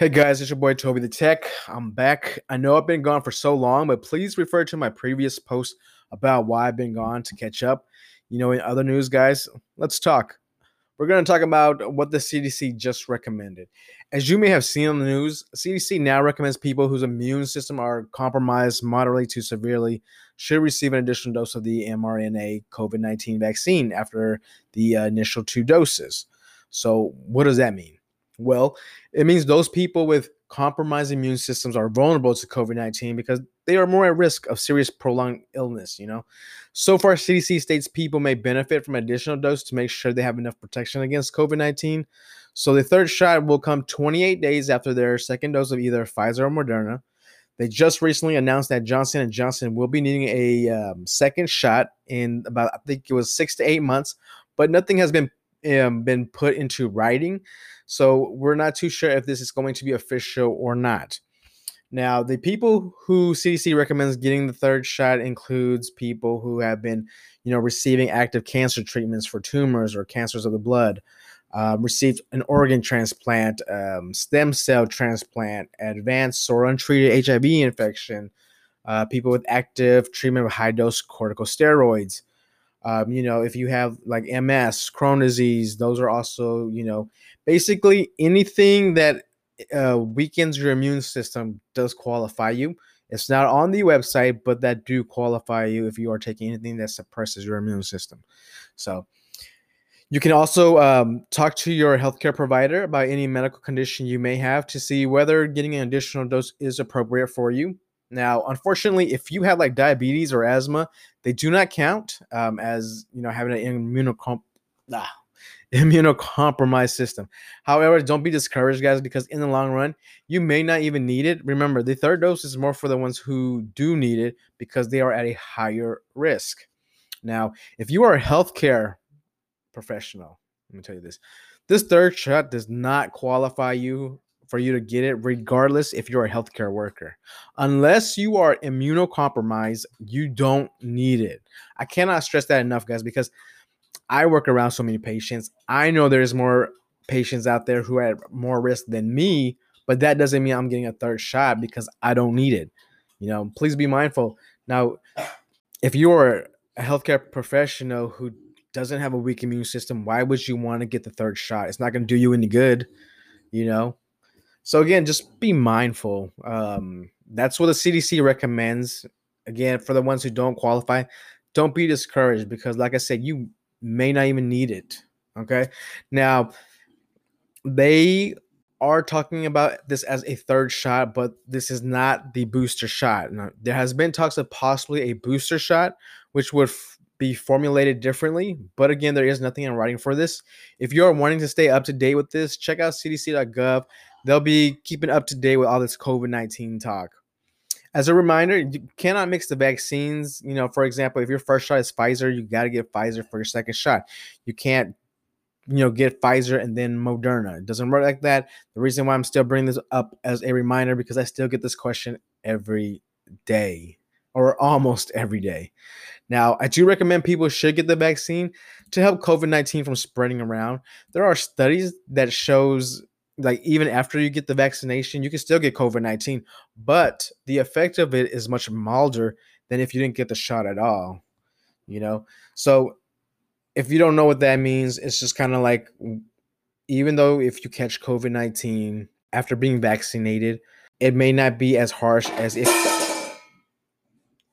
Hey guys, it's your boy Toby the Tech. I'm back. I know I've been gone for so long, but please refer to my previous post about why I've been gone to catch up. You know, in other news, guys, let's talk. We're going to talk about what the CDC just recommended. As you may have seen on the news, CDC now recommends people whose immune system are compromised moderately to severely should receive an additional dose of the mRNA COVID 19 vaccine after the uh, initial two doses. So, what does that mean? Well, it means those people with compromised immune systems are vulnerable to COVID 19 because they are more at risk of serious prolonged illness, you know. So far, CDC states people may benefit from additional dose to make sure they have enough protection against COVID 19. So the third shot will come 28 days after their second dose of either Pfizer or Moderna. They just recently announced that Johnson and Johnson will be needing a um, second shot in about I think it was six to eight months, but nothing has been um, been put into writing. So we're not too sure if this is going to be official or not. Now, the people who CDC recommends getting the third shot includes people who have been, you know, receiving active cancer treatments for tumors or cancers of the blood, uh, received an organ transplant, um, stem cell transplant, advanced or untreated HIV infection, uh, people with active treatment with high dose corticosteroids, um, you know, if you have like MS, Crohn disease, those are also, you know, basically anything that uh, weakens your immune system does qualify you. It's not on the website, but that do qualify you if you are taking anything that suppresses your immune system. So you can also um, talk to your healthcare provider about any medical condition you may have to see whether getting an additional dose is appropriate for you. Now, unfortunately, if you have like diabetes or asthma, they do not count um, as you know having an immunocom- ah, immunocompromised system. However, don't be discouraged, guys, because in the long run, you may not even need it. Remember, the third dose is more for the ones who do need it because they are at a higher risk. Now, if you are a healthcare professional, let me tell you this: this third shot does not qualify you for you to get it, regardless if you're a healthcare worker. Unless you are immunocompromised, you don't need it. I cannot stress that enough, guys, because I work around so many patients. I know there's more patients out there who are at more risk than me, but that doesn't mean I'm getting a third shot because I don't need it. You know, please be mindful. Now, if you're a healthcare professional who doesn't have a weak immune system, why would you want to get the third shot? It's not going to do you any good, you know? So again, just be mindful. Um, that's what the CDC recommends. Again, for the ones who don't qualify, don't be discouraged because, like I said, you may not even need it. Okay. Now, they are talking about this as a third shot, but this is not the booster shot. Now, there has been talks of possibly a booster shot, which would f- be formulated differently. But again, there is nothing in writing for this. If you're wanting to stay up to date with this, check out cdc.gov they'll be keeping up to date with all this COVID 19 talk. As a reminder, you cannot mix the vaccines. You know, for example, if your first shot is Pfizer, you got to get Pfizer for your second shot. You can't, you know, get Pfizer and then Moderna. It doesn't work like that. The reason why I'm still bringing this up as a reminder because I still get this question every day or almost every day. Now, I do recommend people should get the vaccine to help COVID-19 from spreading around. There are studies that shows like even after you get the vaccination, you can still get COVID 19, but the effect of it is much milder than if you didn't get the shot at all. You know, so if you don't know what that means, it's just kind of like even though if you catch COVID 19 after being vaccinated, it may not be as harsh as if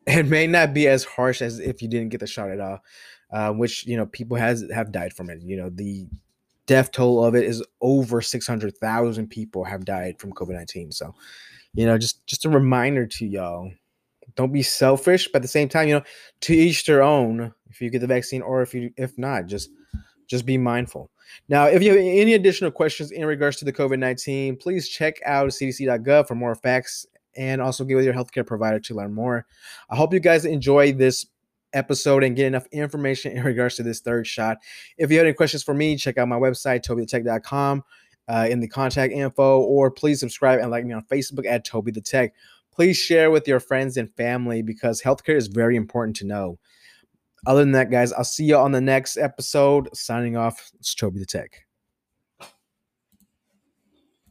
it may not be as harsh as if you didn't get the shot at all. Uh, which you know people has have died from it. You know the death toll of it is over 600,000 people have died from COVID-19. So, you know, just just a reminder to y'all, don't be selfish, but at the same time, you know, to each their own if you get the vaccine or if you if not, just just be mindful. Now, if you have any additional questions in regards to the COVID-19, please check out cdc.gov for more facts and also get with your healthcare provider to learn more. I hope you guys enjoy this episode and get enough information in regards to this third shot. If you have any questions for me, check out my website, tobythetech.com, uh, in the contact info, or please subscribe and like me on Facebook at Toby the Tech. Please share with your friends and family because healthcare is very important to know. Other than that, guys, I'll see you on the next episode. Signing off, it's Toby the Tech.